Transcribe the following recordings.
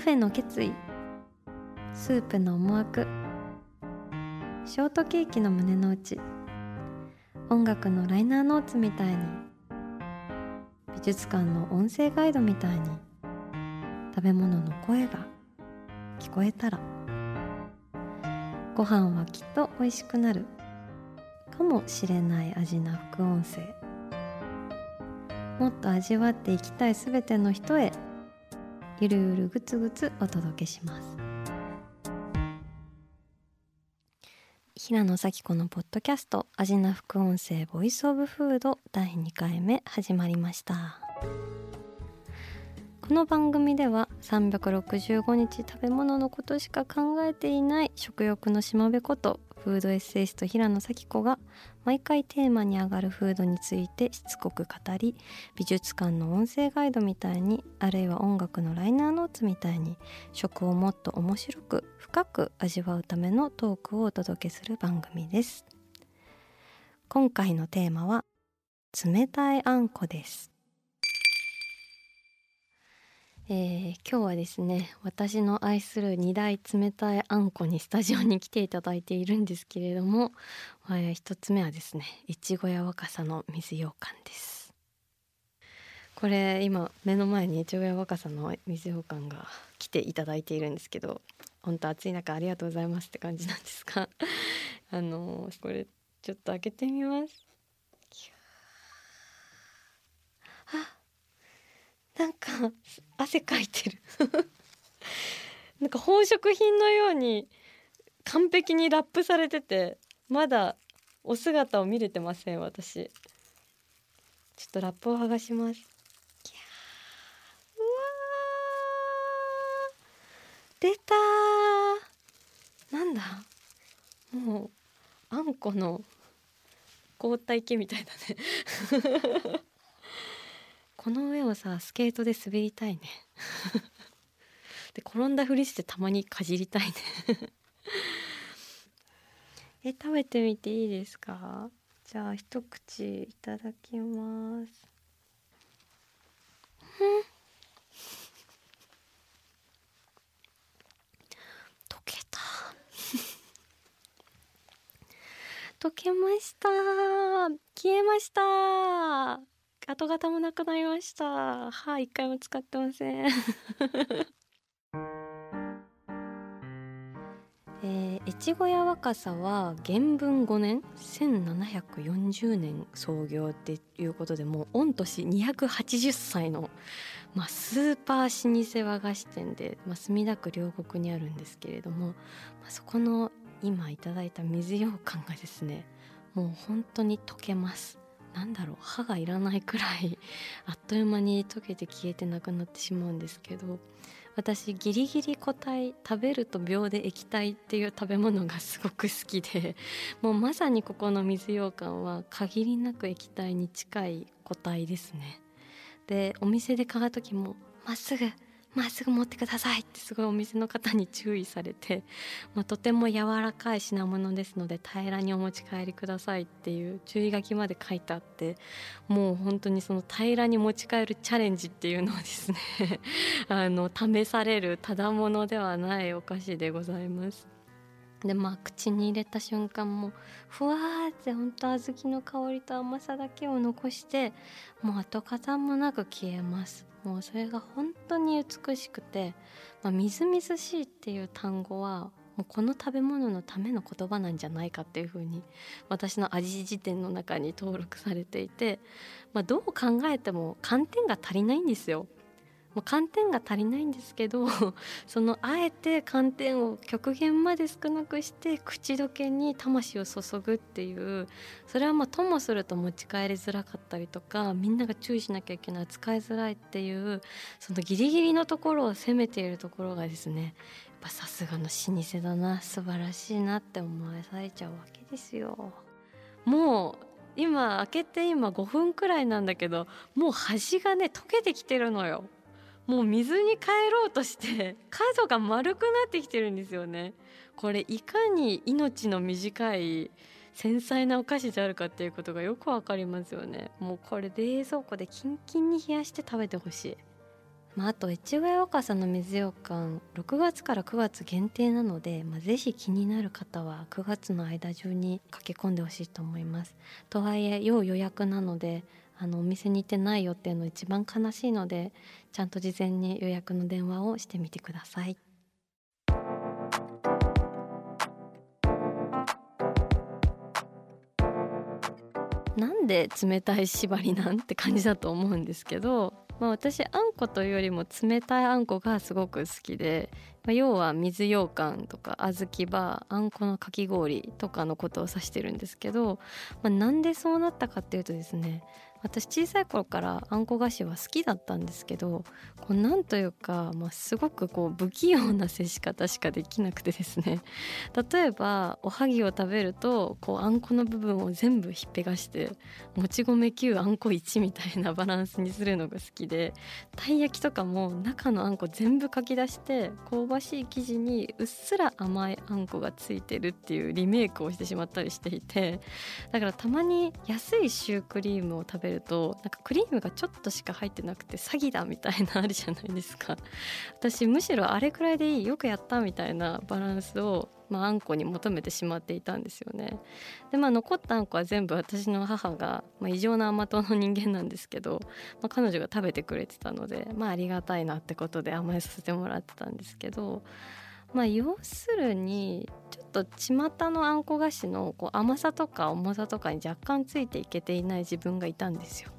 フェの決意。スープの思惑。ショートケーキの胸の内。音楽のライナーノーツみたいに。美術館の音声ガイドみたいに。食べ物の声が。聞こえたら。ご飯はきっと美味しくなる。かもしれない味な副音声。もっと味わっていきたいすべての人へ。ゆるゆるぐつぐつお届けします。平野咲子のポッドキャスト味な副音声ボイスオブフード第2回目始まりました。この番組では365日食べ物のことしか考えていない食欲のしもべことフードエッセイスト平野咲子が毎回テーマに上がるフードについてしつこく語り美術館の音声ガイドみたいにあるいは音楽のライナーノーツみたいに食をもっと面白く深く味わうためのトークをお届けする番組です。今回のテーマは冷たいあんこです。えー、今日はですね私の愛する二大冷たいあんこにスタジオに来ていただいているんですけれども、まあ、一つ目はですねいちごや若さの水羊羹です。これ今目の前にいちごや若さの水羊羹が来ていただいているんですけど本当暑い中ありがとうございますって感じなんですが あのこれちょっと開けてみます。なんか汗かいてる。なんか宝飾品のように完璧にラップされててまだお姿を見れてません私。ちょっとラップを剥がします。うわ出たなんだ。もうあんこの凍った池みたいだね。この上をさスケートで滑りたいね。で転んだふりしてたまにかじりたいね。え食べてみていいですか？じゃあ一口いただきます。溶けた。溶けました。消えました。跡形もなくなりました。歯一回も使ってません。えー、越後屋若さは元文5年？1740年創業っていうことでもう御年280歳の、まあ、スーパー老舗和菓子店で、まあ、墨田区両国にあるんですけれども、まあ、そこの今いただいた水羊羹がですねもう本当に溶けます。なんだろう歯がいらないくらい あっという間に溶けて消えてなくなってしまうんですけど私ギリギリ固体食べると秒で液体っていう食べ物がすごく好きで もうまさにここの水羊羹は限りなく液体に近い固体ですね。でお店で買う時もまっすぐまっすぐ持ってくださいってすごいお店の方に注意されて、まあ、とても柔らかい品物ですので平らにお持ち帰りくださいっていう注意書きまで書いてあってもう本当にその平らに持ち帰るチャレンジっていうのをですね あの試されるただものではないお菓子でございます。でまあ口に入れた瞬間もふわーってほんと小豆の香りと甘さだけを残してもう跡形もなく消えますもうそれが本当に美しくて、まあ、みずみずしいっていう単語はもうこの食べ物のための言葉なんじゃないかっていうふうに私の味辞典の中に登録されていて、まあ、どう考えても寒天が足りないんですよ。もう寒天が足りないんですけど そのあえて寒天を極限まで少なくして口どけに魂を注ぐっていうそれはまあともすると持ち帰りづらかったりとかみんなが注意しなきゃいけない使いづらいっていうそのギリギリのところを攻めているところがですねやっぱさすがの老舗だな素晴らしいなって思わされちゃうわけですよ。もう今開けて今5分くらいなんだけどもう端がね溶けてきてるのよもう水に変えろうとして 角が丸くなってきてるんですよね。これいかに命の短い繊細なお菓子であるかっていうことがよくわかりますよね。もうこれ冷蔵庫でキンキンに冷やして食べてほしい。まあ、あと越後屋若さんの水羊羹6月から9月限定なので、まあ、ぜひ気になる方は9月の間中に駆け込んでほしいと思います。とはいえ要予約なのであのお店に行ってないよっていうの一番悲しいのでちゃんと事前に予約の電話をしてみてください。なんで冷たい縛りなんて感じだと思うんですけど、まあ、私あんこというよりも冷たいあんこがすごく好きで、まあ、要は水羊羹とか小豆バーあんこのかき氷とかのことを指してるんですけど、まあ、なんでそうなったかっていうとですね私小さい頃からあんこ菓子は好きだったんですけどこうなんというか、まあ、すごくこう不器用な接し方しかできなくてですね。例えばおはぎを食べるとこうあんこの部分を全部ひっぺがしてもち米9あんこ1みたいなバランスにするのが好きでたい焼きとかも中のあんこ全部かき出して香ばしい生地にうっすら甘いあんこがついてるっていうリメイクをしてしまったりしていてだからたまに安いシュークリームを食べるとなんかクリームがちょっとしか入ってなくて詐欺だみたいなあるじゃないですか。私むしろあれくらいでいいよくやったみたいなバランスをまあ、あんこに求めてしまっていたんですよね。でまあ残ったあんこは全部私の母が、まあ、異常な甘党の人間なんですけど、まあ、彼女が食べてくれてたのでまあありがたいなってことで甘えさせてもらってたんですけどまあ要するにちょっと巷のあんこ菓子のこう甘さとか重さとかに若干ついていけていない自分がいたんですよ。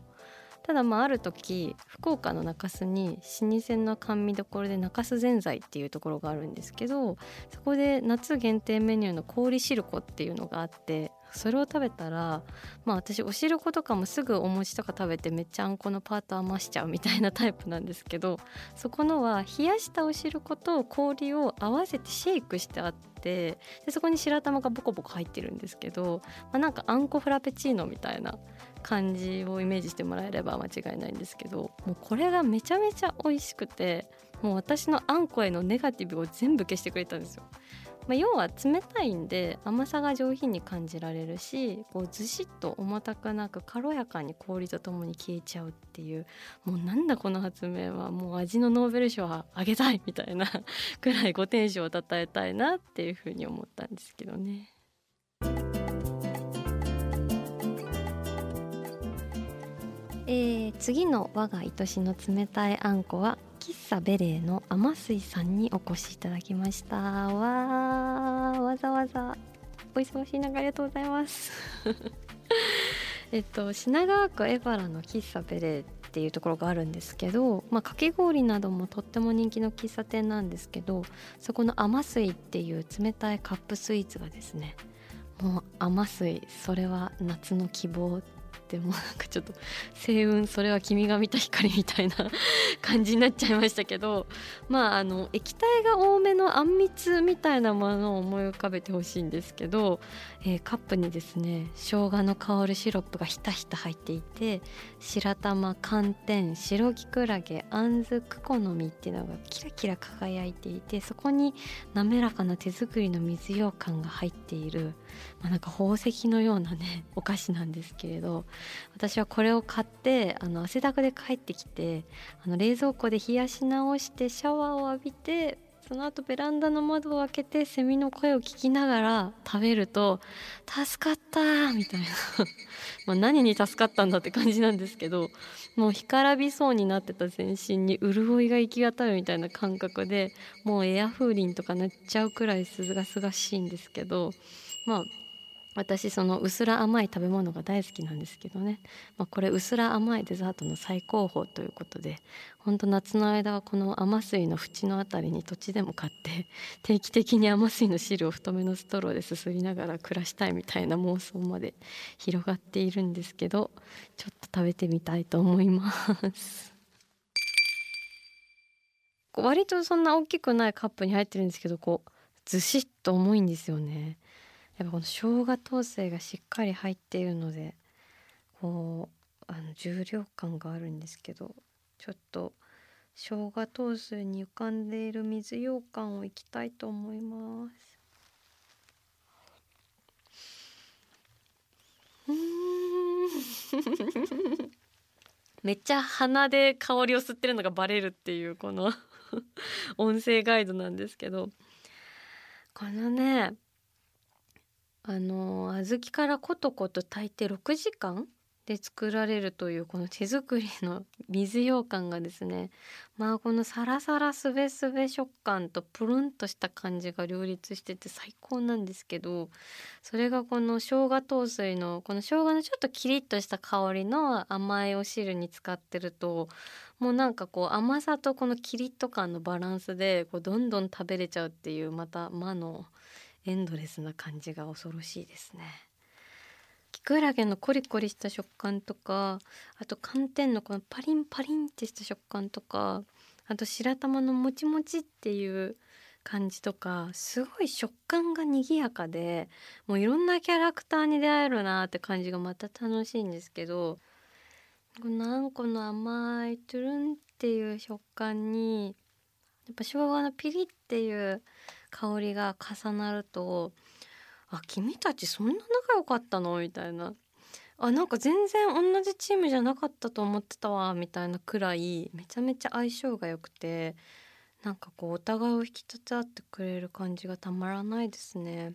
ただまあある時福岡の中洲に老舗の甘味どころで中洲ぜんざいっていうところがあるんですけどそこで夏限定メニューの氷しるこっていうのがあってそれを食べたらまあ私お汁粉とかもすぐお餅とか食べてめっちゃあんこのパート余しちゃうみたいなタイプなんですけどそこのは冷やしたお汁粉と氷を合わせてシェイクしてあってでそこに白玉がボコボコ入ってるんですけど、まあ、なんかあんこフラペチーノみたいな感じをイメージしてもらえれば間違いないんですけどもうこれがめちゃめちゃ美味しくてもう私のあんこへのネガティブを全部消してくれたんですよ。まあ、要は冷たいんで甘さが上品に感じられるしこうずしっと重たくなく軽やかに氷とともに消えちゃうっていうもうなんだこの発明はもう味のノーベル賞はあげたいみたいな くらいご天使をたたえたいなっていうふうに思ったんですけどね。えー、次の我が愛しの冷たいあんこは喫茶ベレーの甘水さんにお越しいただきました。わわざわざ。お忙しい中ありがとうございます。えっと品川区エバラの喫茶ベレーっていうところがあるんですけど、まあ、かき氷などもとっても人気の喫茶店なんですけどそこの甘水っていう冷たいカップスイーツがですねもう甘水それは夏の希望ってもうなんかちょっと星雲それは君が見た光みたいな感じになっちゃいましたけどまああの液体が多めのあんみつみたいなものを思い浮かべてほしいんですけど、えー、カップにですね生姜の香るシロップがひたひた入っていて白玉寒天白きくらげあんずクコの実っていうのがキラキラ輝いていてそこに滑らかな手作りの水羊羹が入っている、まあ、なんか宝石のようなね お菓子なんですけれど私はこれを買ってあの汗だくで帰ってきてあの冷蔵庫で冷やし直してシャワーを浴びてその後ベランダの窓を開けてセミの声を聞きながら食べると「助かった!」みたいな ま何に助かったんだって感じなんですけどもう干からびそうになってた全身に潤いが行き渡るみたいな感覚でもうエア風鈴とか鳴っちゃうくらいすがすがしいんですけどまあ私その薄ら甘い食べ物が大好きなんですけどね、まあ、これ薄ら甘いデザートの最高峰ということでほんと夏の間はこの甘水の縁の辺りに土地でも買って 定期的に甘水の汁を太めのストローですすりながら暮らしたいみたいな妄想まで広がっているんですけどちょっと食べてみたいと思います。割とそんな大きくないカップに入ってるんですけどこうずしっと重いんですよね。やっぱこの生姜糖水がしっかり入っているのでこうあの重量感があるんですけどちょっと生姜糖水に浮かんでいる水羊羹をいきたいと思います。うん。めっちゃ鼻で香りを吸ってるのがバレるっていうこの 音声ガイドなんですけどこのねあの小豆からコトコト炊いて6時間で作られるというこの手作りの水羊羹がですね まあこのサラサラスベスベ食感とプルンとした感じが両立してて最高なんですけどそれがこの生姜糖水のこの生姜のちょっとキリッとした香りの甘いお汁に使ってるともうなんかこう甘さとこのキリッと感のバランスでこうどんどん食べれちゃうっていうまた魔のエンドレスな感じが恐ろしいですね。キクラゲのコリコリした食感とかあと寒天のこのパリンパリンってした食感とかあと白玉のもちもちっていう感じとかすごい食感が賑やかでもういろんなキャラクターに出会えるなって感じがまた楽しいんですけどこのあんこの甘いトゥルンっていう食感にやっぱ生姜のピリっていう香りが重なるとあ君たちそんな仲良かったの？みたいなあなんか全然同じチームじゃなかったと思ってたわみたいなくらいめちゃめちゃ相性が良くてなんかこうお互いを引き立て合ってくれる感じがたまらないですね。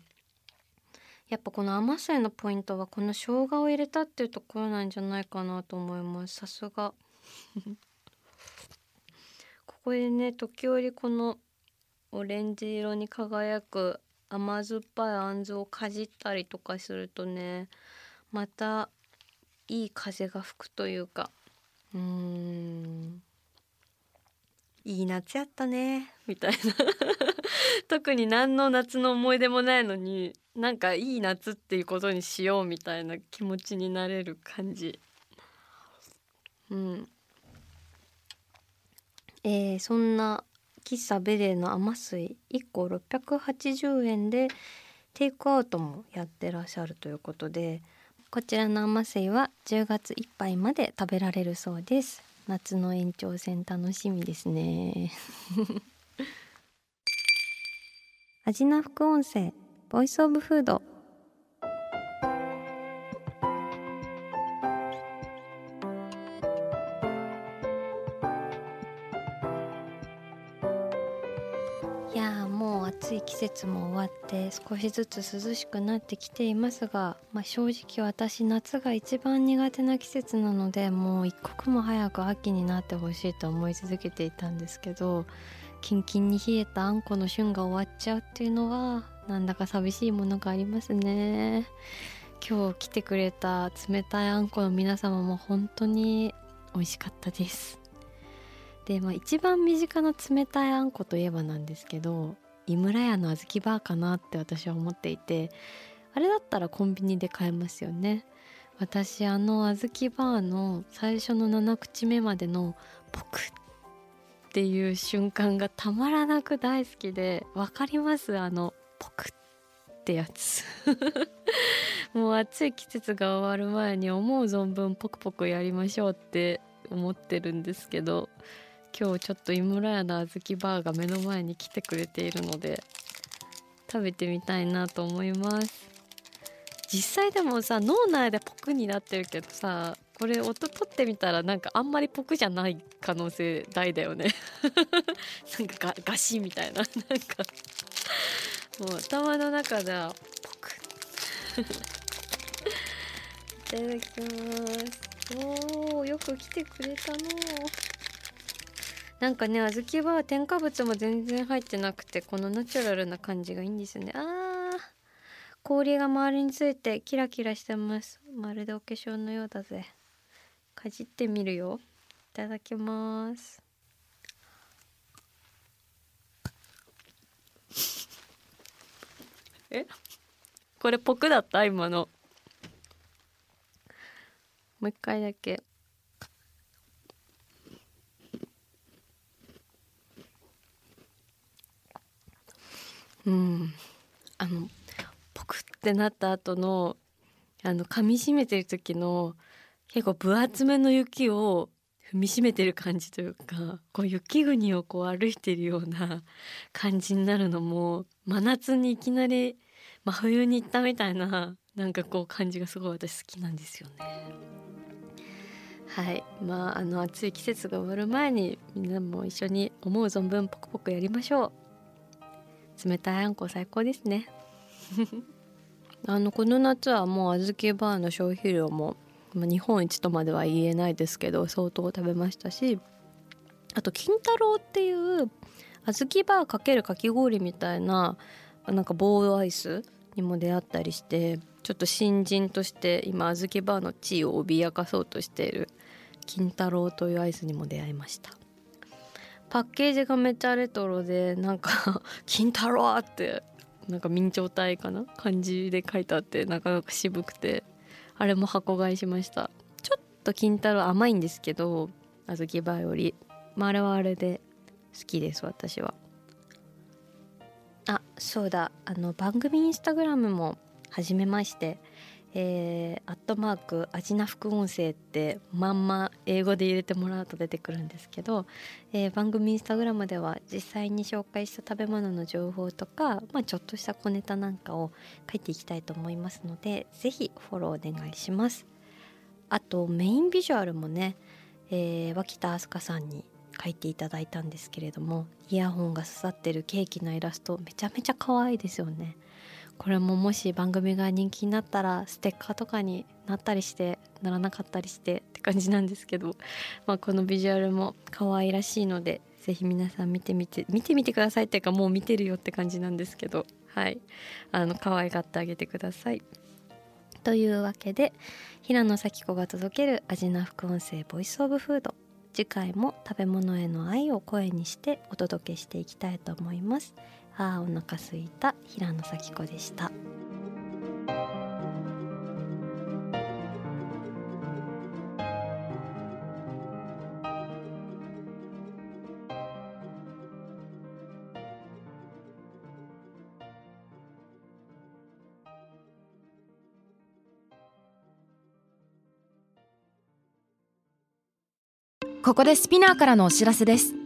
やっぱこの甘さへのポイントはこの生姜を入れたっていうところなんじゃないかなと思います。さすが。ここでね時折このオレンジ色に輝く甘酸っぱいあんずをかじったりとかするとねまたいい風が吹くというか。うん。いい夏やったねみたいな。特に何の夏の思い出もないのになんかいい夏っていうことにしようみたいな気持ちになれる感じ。うん。えー、そんな喫茶ベレーの甘水1個680円でテイクアウトもやってらっしゃるということでこちらの甘水は10月いっぱいまで食べられるそうです。夏の延長戦楽しみですね。味な副音声ボイスオブフード。いやもう暑い季節も終わって少しずつ涼しくなってきていますが、まあ、正直私夏が一番苦手な季節なのでもう一刻も早く秋になってほしいと思い続けていたんですけどキンキンに冷えたあんこの旬が終わっちゃうっていうのはなんだか寂しいものがありますね。今日来てくれた冷たいあんこの皆様も本当に美味しかったです。で、まあ、一番身近な冷たいあんこといえばなんですけど井村屋の小豆バーかなって私は思っていてあれだったらコンビニで買えますよね。私あの小豆バーの最初の7口目までのポクっていう瞬間がたまらなく大好きで分かります？あのポクってやつ。もう暑い季節が終わる前に思う存分ポクポクやりましょうって思ってるんですけど今日ちょっと井村屋の小豆バーが目の前に来てくれているので食べてみたいなと思います。実際でもさ脳内でポクになってるけどさこれ音取ってみたらなんかあんまりポクじゃない可能性大だよね。なんかガガシみたいな。なんかもう頭の中ではポク。いただきます。おーよく来てくれたのなんかね小豆は添加物も全然入ってなくてこのナチュラルな感じがいいんですよね。あー氷が周りについてキラキラしてます。まるでお化粧のようだぜ。かじってみるよ。いただきます。え？これぽくだった？今の。もう一回だけうん。あのポクってなった後のあの噛みしめてる時の結構分厚めの雪を踏みしめてる感じというかこう雪国をこう歩いてるような感じになるのも真夏にいきなり真冬に行ったみたいななんかこう感じがすごい私好きなんですよね。はい。まああの暑い季節が終わる前にみんなも一緒に思う存分ポクポクやりましょう。冷たいあんこ最高ですね。あのこの夏はもう小豆バーの消費量もま、日本一とまでは言えないですけど相当食べましたしあと金太郎っていう小豆バーかけるかき氷みたいななんか棒アイスにも出会ったりしてちょっと新人として今小豆バーの地位を脅かそうとしている金太郎というアイスにも出会いました。パッケージがめっちゃレトロでなんか「金太郎!」ってなんか明朝体かな？漢字で書いてあってなかなか渋くてあれも箱買いしました。ちょっと金太郎甘いんですけど小豆バーより、まあ、あれはあれで好きです私は。あそうだ。あの番組インスタグラムも始めましてえー、アットマークアジナ副音声ってまんま英語で入れてもらうと出てくるんですけど、えー、番組インスタグラムでは実際に紹介した食べ物の情報とか、まあ、ちょっとした小ネタなんかを書いていきたいと思いますので是非フォローお願いします。あとメインビジュアルもね、えー、脇田明日香さんに書いていただいたんですけれどもイヤホンが刺さってるケーキのイラストめちゃめちゃ可愛いですよね。これももし番組が人気になったらステッカーとかになったりしてならなかったりしてって感じなんですけど、まあ、このビジュアルも可愛らしいので是非皆さん見てみて見てみてくださいっていうかもう見てるよって感じなんですけどはいあの可愛がってあげてください。というわけで平野咲子が届ける味な副音声ボイスオブフード次回も食べ物への愛を声にしてお届けしていきたいと思います。あお腹すいた平野咲子でした。ここで SPINEARからのお知らせです